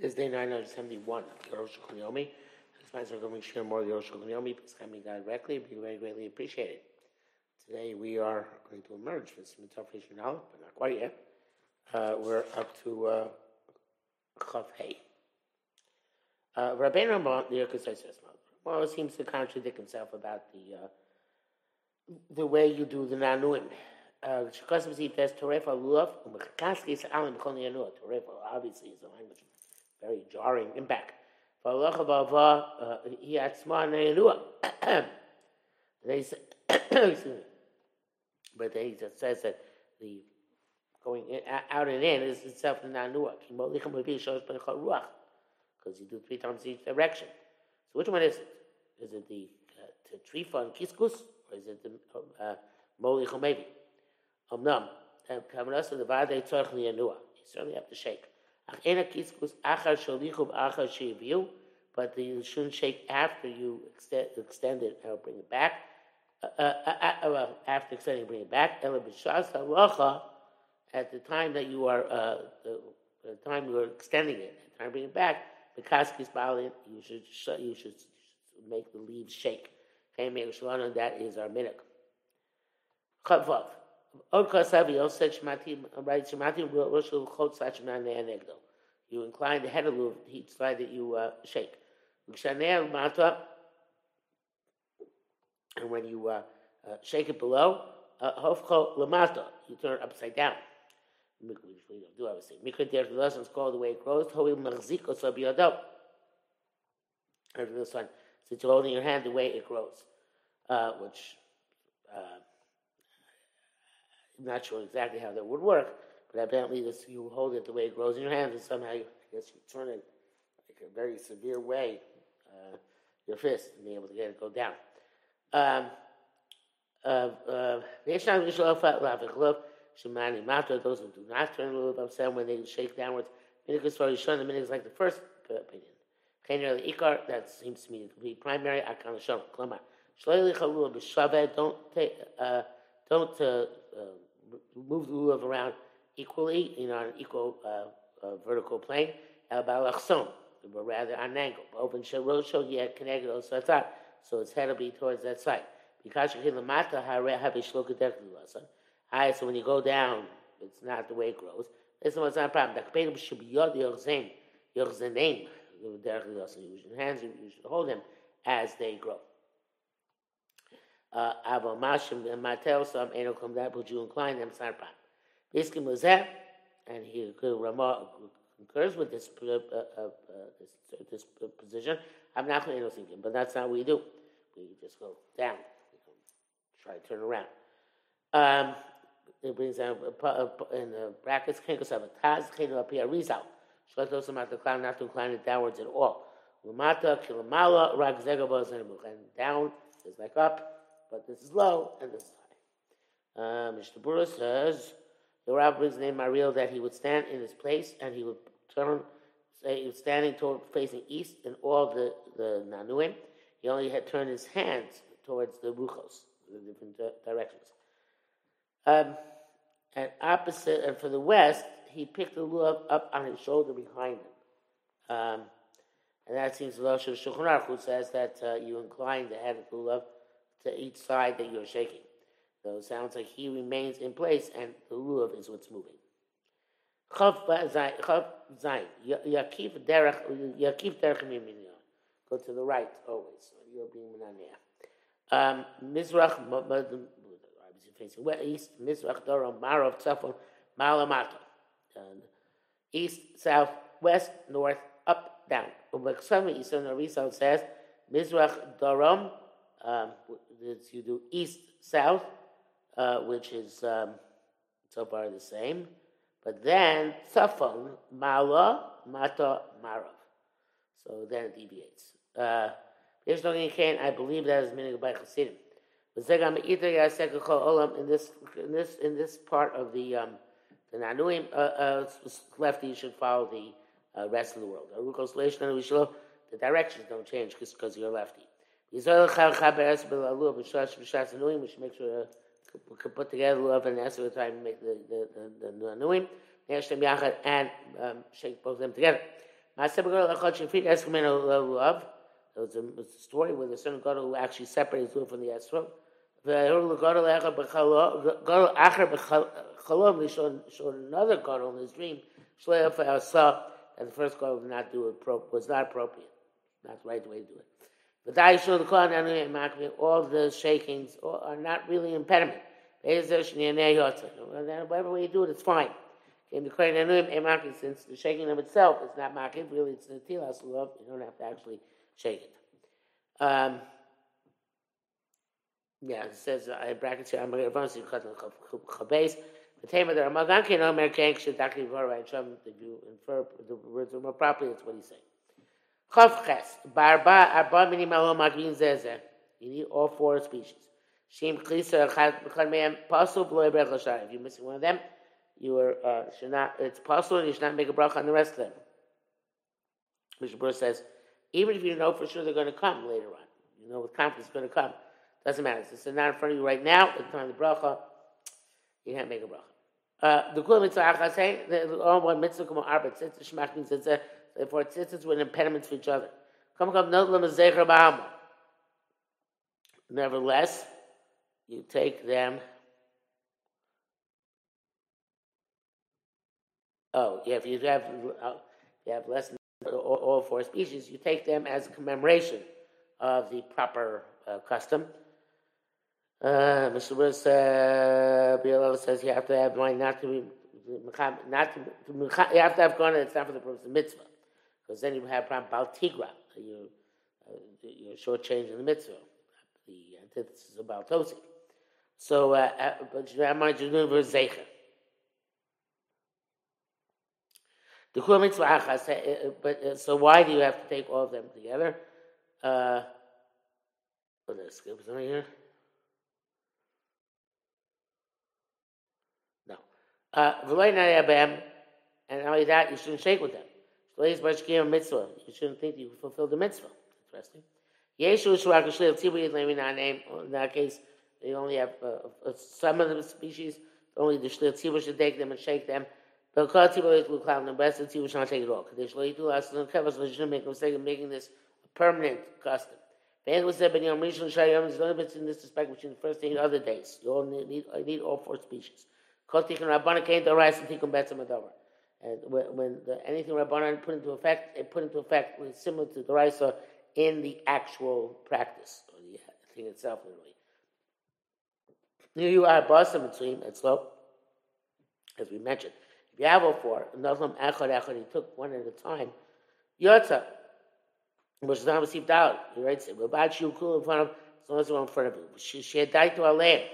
This is day 971 of Yerosh Yomi. This month we're going to share more of Yerosh. Please come me directly. It'd be very greatly appreciated. Today we are going to emerge from some interpretation now, but not quite yet. Uh, we're up to uh, Chav Hey. Uh, Ramon, the it seems to contradict himself about the uh, the way you do the Nanuim. Zip says. Torefa obviously is a language very jarring impact. Yanua. They say. But he just says that the going in, out and in is itself the Nanua. Because you do three times each direction. So which one is it? Is it the uh, Trifa and Kiskus? Or is it the uh, Molich or maybe? Omnam, Kavanasa the Vade Tzorch Yanua. You certainly have to shake. But you shouldn't shake after you extend, extend it and bring it back. Uh, uh, uh, well, after extending, bring it back. At the time that you are, uh, the, time you are extending it, at the time bring it back, the kaskis balin, you should you should make the leaves shake. That is our minute. Chavav. Od kasavi said shematim right sachman ne'anegdo. You incline the head of the each side that you uh, shake. And when you uh, uh, shake it below, hofcho uh, lamata, you turn it upside down. Don't lessons called the way it grows. Hoil this one. Since you're holding your hand the way it grows, uh, which uh, I'm not sure exactly how that would work, but apparently this, you hold it the way it grows in your hands, and somehow you, I guess you turn it like a very severe way, uh, your fist, and be able to get it go down. Um, uh, uh, those who do not turn the lulav upside when they shake downwards. Minikus for Yishon, the minhag is like the first opinion. Chener ikar, that seems to me to be primary. Akan don't take, uh, don't uh, uh, move the lulav around equally, you know, on an equal uh, uh, vertical plane. El balachson, but rather on an angle. Open sharosho yet connected thought so its head will be towards that side. Because you the mata have a lesson. Alright, so when you go down, it's not the way it grows. This is not a problem. The kapedim should be yod yochzen, yochzenim, Use your hands, you should hold them as they grow. Uh, Avo mashim and matel some come that, but you incline them, it's not a problem. Biskim was and he Rama concurs with this, uh, uh, uh, this, this position. I'm not going to thinking, but that's not what we do. We just go down. Try to turn around. Um, it brings down in the brackets, Kenkos have a Taz, Kenu Apia Rizal. Shletos Amata Clown, not to incline it downwards at all. Lamata, Kilamala, Rag Zegabos, and down is like up, but this is low and this is high. Uh, Mr. Bura says, the rabbi brings the name Maharil that he would stand in his place and he would turn say he was standing toward facing east in all the, the Nanuim. He only had turned his hands towards the Ruchos, the different directions. Um, and opposite, and for the west, he picked the lulav up on his shoulder behind him. Um, and that seems to Rosh Shulchan who says that uh, you incline the head of the lulav to each side that you're shaking. So it sounds like he remains in place and the lulav is what's moving. Chav Zayin. Yakif derech, miminyan. Go to the right always. You're being minaneh. Um, Mizrach, obviously facing east, Mizrach, Dorom, Marov, Tzafon, Malamata. And east, south, west, north, up, down. Ubeksami, Eastern Arizal says, Mizrach, Dorom, um, you do east, south, uh, which is um, so far the same. But then Tzafon, Mala, Mata, Marav. So then it deviates. Uh, I believe that is meaning by Chassidim. In this, in this, in this part of the um, the Nanuim, uh, uh, lefty, should follow the uh, rest of the world. The directions don't change because you're lefty. We should make sure could put together love and answer the time to make the the the, the, the and um, shake both of them together. Maaseh Begorah Lechot Shefit Eskameno Love. There was a, was a story where the son of God who actually separated his from the Esrog. Chalom, they showed, showed another gadol in his dream. Shleif saw that the first gadol did not do it was not appropriate, not the right way to do it. But I the all the shakings are not really impediment. Whatever way you do it, it's fine. The since the shaking of itself is not makiv, really it's the tilas love. You don't have to actually shake it. Um, yeah, it says uh, in brackets here. I'm going to chabes. The tema the Ramagan can know American should actually infer the words more properly. That's what he's saying. Chav ches barba arba mini malo magvin zeze. You need all four species. Shim klisa echad b'chad mehem pasul b'loy brech l'shar. If you're missing one of them, you are uh, not. It's possible you should not make a bracha on the rest of them. Bruce says, even if you know for sure they're going to come later on, you know with confidence they're going to come. Doesn't matter. Since they're not in front of you right now, at the time of the bracha, you can't make a bracha. Uh, the kula mitzvah achasei, the all one mitzvah come arba tzitzit shmach a therefore tzitzits were an impediment to each other. Nevertheless, you take them. Oh, yeah, if you have uh, you have less than all, four species, you take them as a commemoration of the proper uh, custom. Uh, Mr. Willis, uh, says you have to have wine not to be, not to, to you have to have gone, it's not for the purpose of mitzvah. Because then you have problem about tigra. You're, uh, you're shortchanging the mitzvah. The antithesis of Baltosi. So, uh, uh, but you have mind you're doing zecher. The kula mitzvah achas. Uh, but uh, so why do you have to take all of them together? Uh, oh, there's skip something here. Uh, and not only that, you shouldn't shake with them. Mitzvah. You shouldn't think you fulfilled the mitzvah. Interesting. In that case, they only have uh, uh, some of the species. Only the tzibur should take them and shake them. But kol tzibur will clown the rest the tzibur should not take it all. Because they should us and kavas. They shouldn't make mistake of making this a permanent custom. Ben was said, "Ben Yom Rishon Shayom is only bit in this respect between the first and other days. You only need, need all four species." Kol tikkun Rabbanan came to rise and tikkun betzim adavar. And when, when the, anything Rabbanan put into effect, it put into effect was similar to the Raisa in the actual practice, or the uh, thing itself, literally. Here you are, Basim between and slope, as we mentioned. If you have all four, Nazlam Echad Echad, he took one at a time. Yotza, which is not received out. He writes it, Rabat Shukul in front of, as long as in front of him. She had died to Aleim.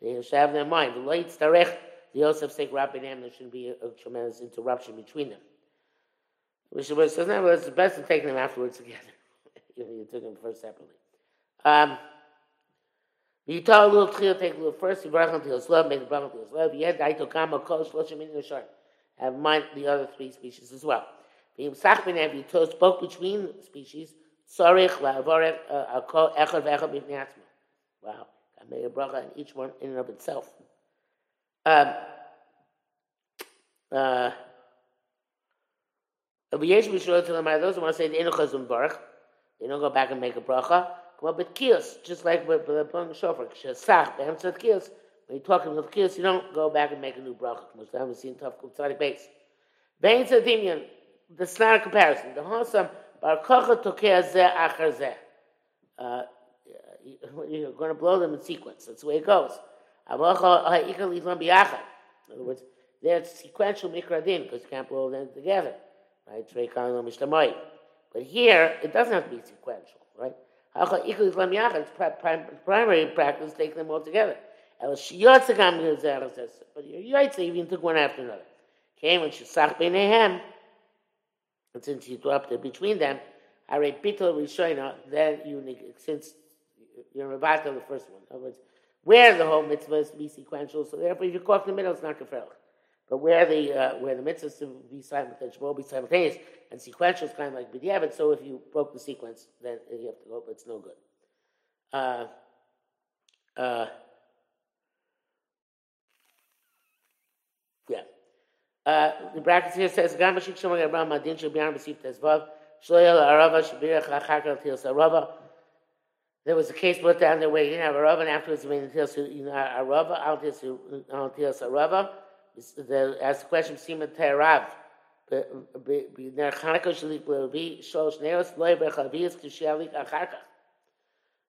They should have their mind. The late Starech, the Yosef Sake Rabbinim, there shouldn't be a, a, tremendous interruption between them. Which was, so now it's best to take them afterwards together. you, know, you took them first separately. Um, a little tchil, take little first, you brach until his love, make the brach until his love. Had daito kama kol shloshim in the short. Have mind the other three species as well. Sachbin, if you told spoke between species, sorich la'avorech uh, echad v'echad b'fnei Wow. I made a bracha in each one in and of itself. Um, uh, those who want to say the Enochazum Baruch, they don't go back and make a bracha. Come up with kiyos, just like with the blowing shofar. Shesach, answer kiyos. When you're talking with kiyos, you don't go back and make a new bracha. Most time we see in tough Kutzari base. Vein Sadimian, that's not a comparison. The Hansam, Bar Kocha Tokea Achar Zeh. Uh, you're going to blow them in sequence. That's the way it goes. In other words, there's sequential mikradin because you can't put blow them together. Right? But here, it doesn't have to be sequential. Right? It's primary practice, take them all together. But right, say even took one after another. Came when Shesach Beinehem, and since you dropped it between them, I Rishoina, then you, since you're about the first one. In other words, where the whole mitzvah is to be sequential, so therefore if you caught in the middle, it's not kafel. But where the uh, where the mitzvah is to be simultaneous, will be simultaneous, and sequential is kind of like b'diavad. So if you broke the sequence, then you have to go, but it's no good. Uh, uh, yeah. Uh, the brackets here says, "Gam shik shomar Abraham adin shabiyan b'sif tezvav shloyel arava shabirach achakal til sarava." There was a case put down there where you didn't have a rava, and afterwards you made a til arava al til sarava. The ask the question, "Sima terav." בנר חנוכה שלי להביא שלוש נרות, לא יברך אביס כשיעליק אחר כך.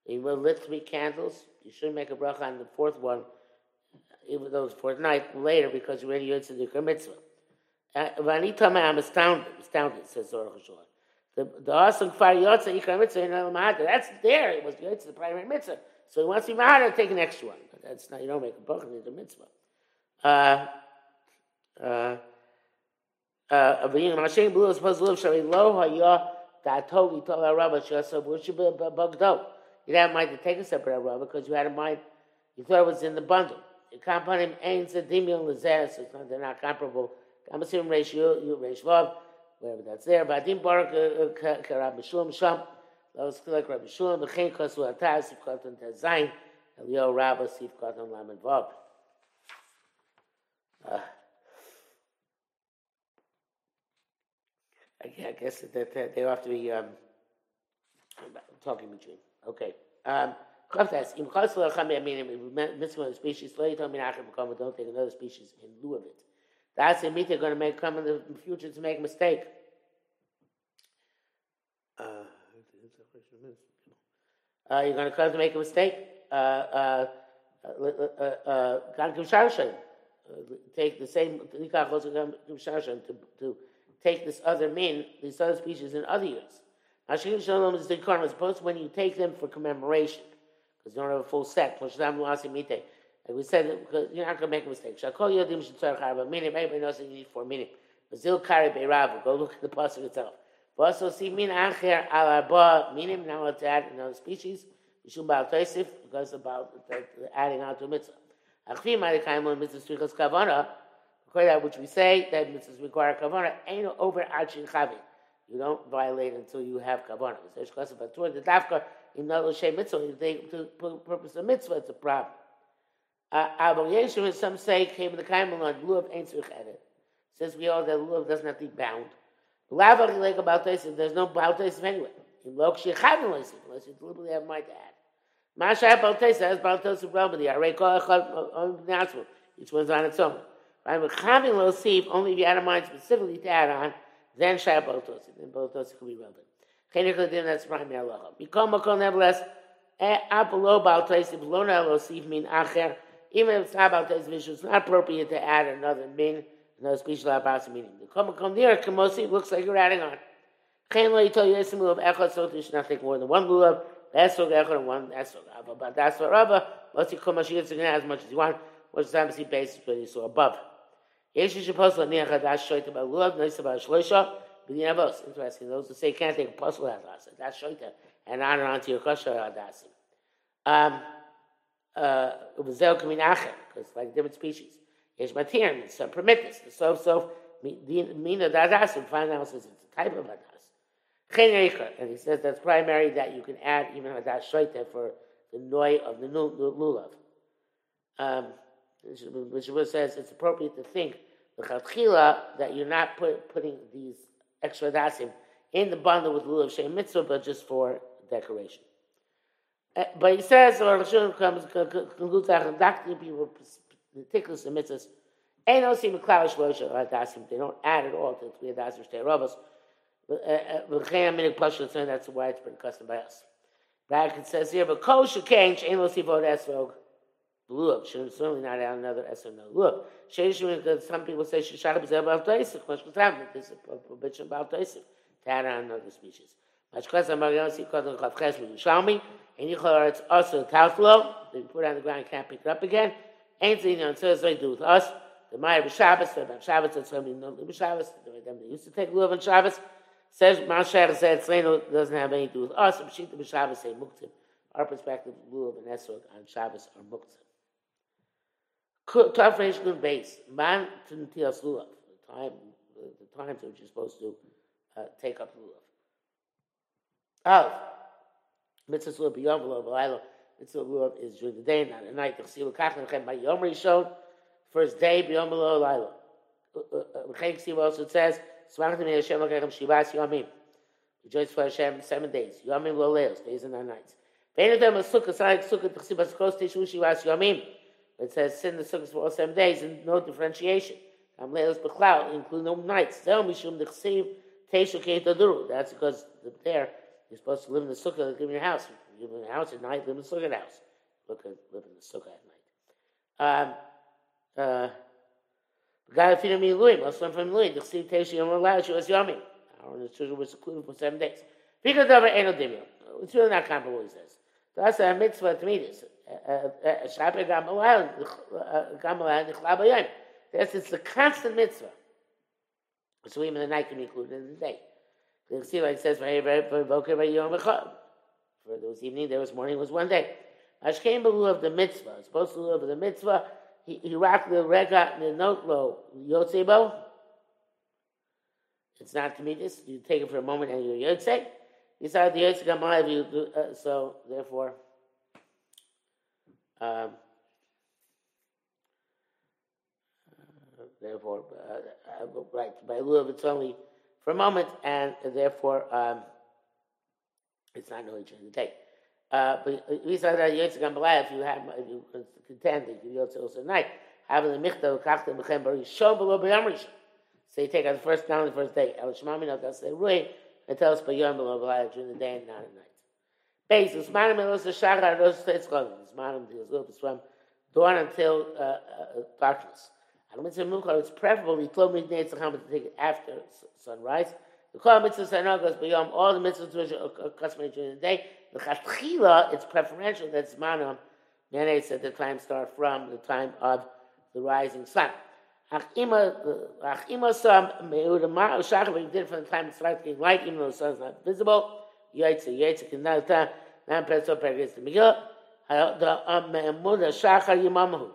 You will lit three candles. You should make a bracha on the fourth one, even though it's fourth night later, because you're already into the mitzvah. Vani Tama, I'm astounded, astounded, says Zorah Hashua. The the awesome fire yotza ikar mitzvah in al That's there. It was yotza the primary mitzvah. So he wants to be mahad take an extra one. But that's not. You don't make a bracha in the mitzvah. Uh, uh, uh, Mashiach Blue is supposed to live Shari Lo Haya Datoli Tola Rabba Shasa Worship Bugdo. You didn't mind to take a separate Rabba because you had in mind, you thought it was in the bundle. You can't put him Ain Sedimion Lazer, so they're not comparable. Kamasim Ratio, you Rashvav, wherever that's there. Badim Barak Karab Shulam Sham, those like Rabbi Shulam, the Chen Kosu Atar, Sif Kotan Tazain, Elya Rabbah, Sif Kotan Lamed Vav. Uh, I guess that, that they have to be um, talking between. Okay. Um, im chasl acham meaning mitzvah species. Lo yitom min achim become don't take another species in lieu of it. That's a meat they're going to make come in the future to make a mistake. Uh, uh, you're going to come to make a mistake. Uh, uh, uh, take the same to to take this other min, these other species in other years. Hashim Shalom is the karma, to when you take them for commemoration, because you don't have a full set. Like we said, you're not going to make a mistake. Shakol Yodim Shetzar Charba, meaning everybody knows that you need four meaning. Bazil Kari Beiravu, go look at the pasuk itself. Also see min acher al arba minim, now let's add another species. Mishum Baal Tosif, because about adding on to mitzvah. Achvim Adikaimu mitzvah strichas kavana, that which we say that mitzvahs require kavana, ain't over achin chavi. You don't violate until you have kavana. The dafka in the shem mitzvah, to purpose of mitzvah, it's a problem. aber jesu in some say came in the kind of not love ain't so had it says we all that love does not be bound. Lava like about this and there's no about this anyway you look she had no is was it really have my dad. My shape about this as about this problem i recall i call on natural it was on its own. Right with having little see only if you had a mind specifically to add on then shape about this and both those could be relevant. Can you then that's right me a lot become a connevless a eh, apple about this if lona will see mean acher Even if it's not about those issue, it's not appropriate to add another min, another special abasa meaning. The come come near kamosi looks like you're adding on. Chen lo yitol yesim lulav echad so there's nothing more than one lulav, esrog echad and one esrog abba. But that's what rabba, mosi kol mashiach, you can add as much as you want. What's the time basis for this so above? Yesh yishapos lo niach hadash shoyta ba lulav, nois ba shloisha, b'nei avos. Interesting, those who say can't take a puzzle hadash, that's shoyta, and on and on to your kosher hadasim. Um, ובזהו כמין אחר, because it's like different species. יש matirim, some permit this. So, so, mina hadasim, find out says it's a type of hadas. Chen and he says that's primary that you can add even hadas shoita for the noi of the lulav. Um, which says it's appropriate to think that you're not put, putting these extra dasim in the bundle with lulav shem mitzvah, but just for decoration. Uh, but he says, or Rishon comes concludes that people meticulous the mitzvahs. Ain't no seem klavish loisha or dasim. They don't add at all to the three dasim shtei ravos. Uh, uh, that's a widespread custom by us. Bracket says here, but kol shekain ain't no sivod esrog. Look, certainly not add another S or no. Look, some people say Shishara B'Zer Baal Toisik, Mashkut Havnik, this is a prohibition about Toisik, to add on another species. Mashkut Amarion Sikot Chav Ches Shalmi, and Yichor it's also Tautlo, that you put on the ground, can't pick it up again. The Union says they do with us. The Maya B'Shabbos, the B'Shabbos, that's when we know the B'Shabbos, they used to take Luv on Shabbos. Says Mashar said Tzleinu doesn't have anything to do with us. B'Shita B'Shabbos say Muktim. Our perspective, Luv and Esrog on Shabbos are Muktim. Tough Good base. Man to Netilas Lulav. The time, the times which you're supposed to uh, take up Lulav. Av. Mitzvah Lulav B'yom Lulav V'laylo. Mitzvah Lulav is during the day, not at night. T'chsilu Kach Nechem By Yom Rishon. First day B'yom Lulav V'laylo. uh, also says, Smachtim Hashem L'kechem Shivas Yomim. Rejoice for Hashem seven days. Yomim lo leos, days and not nights. Vein them a sukkah, side sukkah, t'chsibas kos tishu shivas yomim. It says sin the sukkahs for all seven days and no differentiation. Am leos b'klau, including no nights. Zel mishum d'chsiv teshu keitaduru. That's because there you're supposed to live in the sukkah, live in your house. You live in a house at night, live in the sukkah house. Look at live in the sukkah at night. Um, uh, God feed me Louis, Muslim from Louis, the Chsiv Teshu Yom Allah, she was yummy. Aaron and his children were secluded for seven days. Because of Eno Dimyo. It's really not comparable, he says. That's a mitzvah to me, this. Gamalal, Gamalal, Nichlab Hayom. That's it's a constant mitzvah. So even the night can be included in the day. The Chsiv says, For was evening, there was morning, was one day. Ashkem Balu of the mitzvah, supposed to live of the mitzvah, he, rocked the rega, the note low, Yotzebo, it's not Tamidis. You take it for a moment and you're Yotze. Besides the Yotze Gamal, you do, uh, so therefore, um, uh, therefore, uh, uh, right, by of it's only for a moment, and therefore, um, it's not knowledge in the day. Uh, but besides that, Yotze Gamal, if you have, if you contend that you Yotze also at night, having the Michta, Kachta, Mechem, Bari, Shom, Below, B'yam Rishon. So you take out the first down the first day. El Shemami not say Rui and tell us by Yom Below during the day and not at night. Base Usmanim Elos Shachar Elos Tetzchon. Usmanim deals with from dawn until uh, uh, darkness. It's preferable he told me to take it after sunrise. The Kol Mitzvah Sanagos B'Yom, all the mitzvahs which are customary during the day. The Chatchila, it's preferential that Zmanam, Menes at the time start from the time of the rising sun. ach immer ach immer so mehr ma sag wir did from time straight getting light even though the sun's not visible yaitz yaitz can now ta nan peso perges the migo the um mother shachar yamamu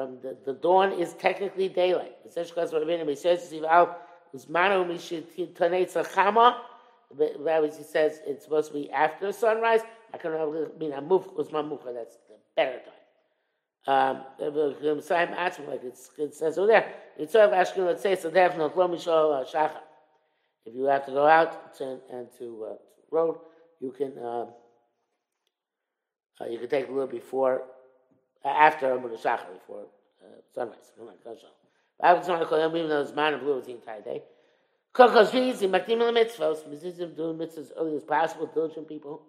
from the, the dawn is technically daylight. It says he says it's supposed to be after sunrise. I can mean i move that's the better time. Um like it says over there it's let's say so shacha. If you have to go out to, and to uh, road you can um uh, you can take a little before uh, after the shacha before uh, sunrise come to call him even though it's man of blue the entire day Kokos Maktim the mitzvahs, mitzvahs doing mitzvahs as early as possible, diligent people.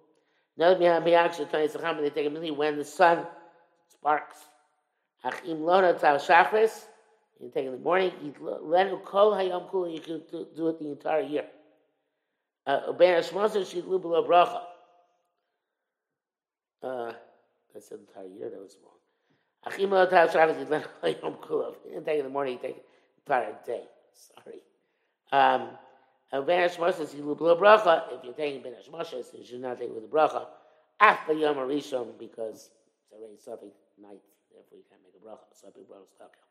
Now, we have the action, they take a minute when the sun sparks. Achim lona tal shachris, you take in the morning, lenu kol hayom kula, you can do it the entire year. Ben Hashmosa shidlu below bracha. Uh, that's the entire year, that was wrong. Achim lona tal shachris, you lenu hayom kula. You didn't take in the morning, you take it the day. Sorry. Um, Ben Hashmosa shidlu below bracha, if you're taking Ben Hashmosa, you should not take it with the bracha. After Yom Rishon, because it's already something night, therefore you can't make a bracha. I bracha stuck.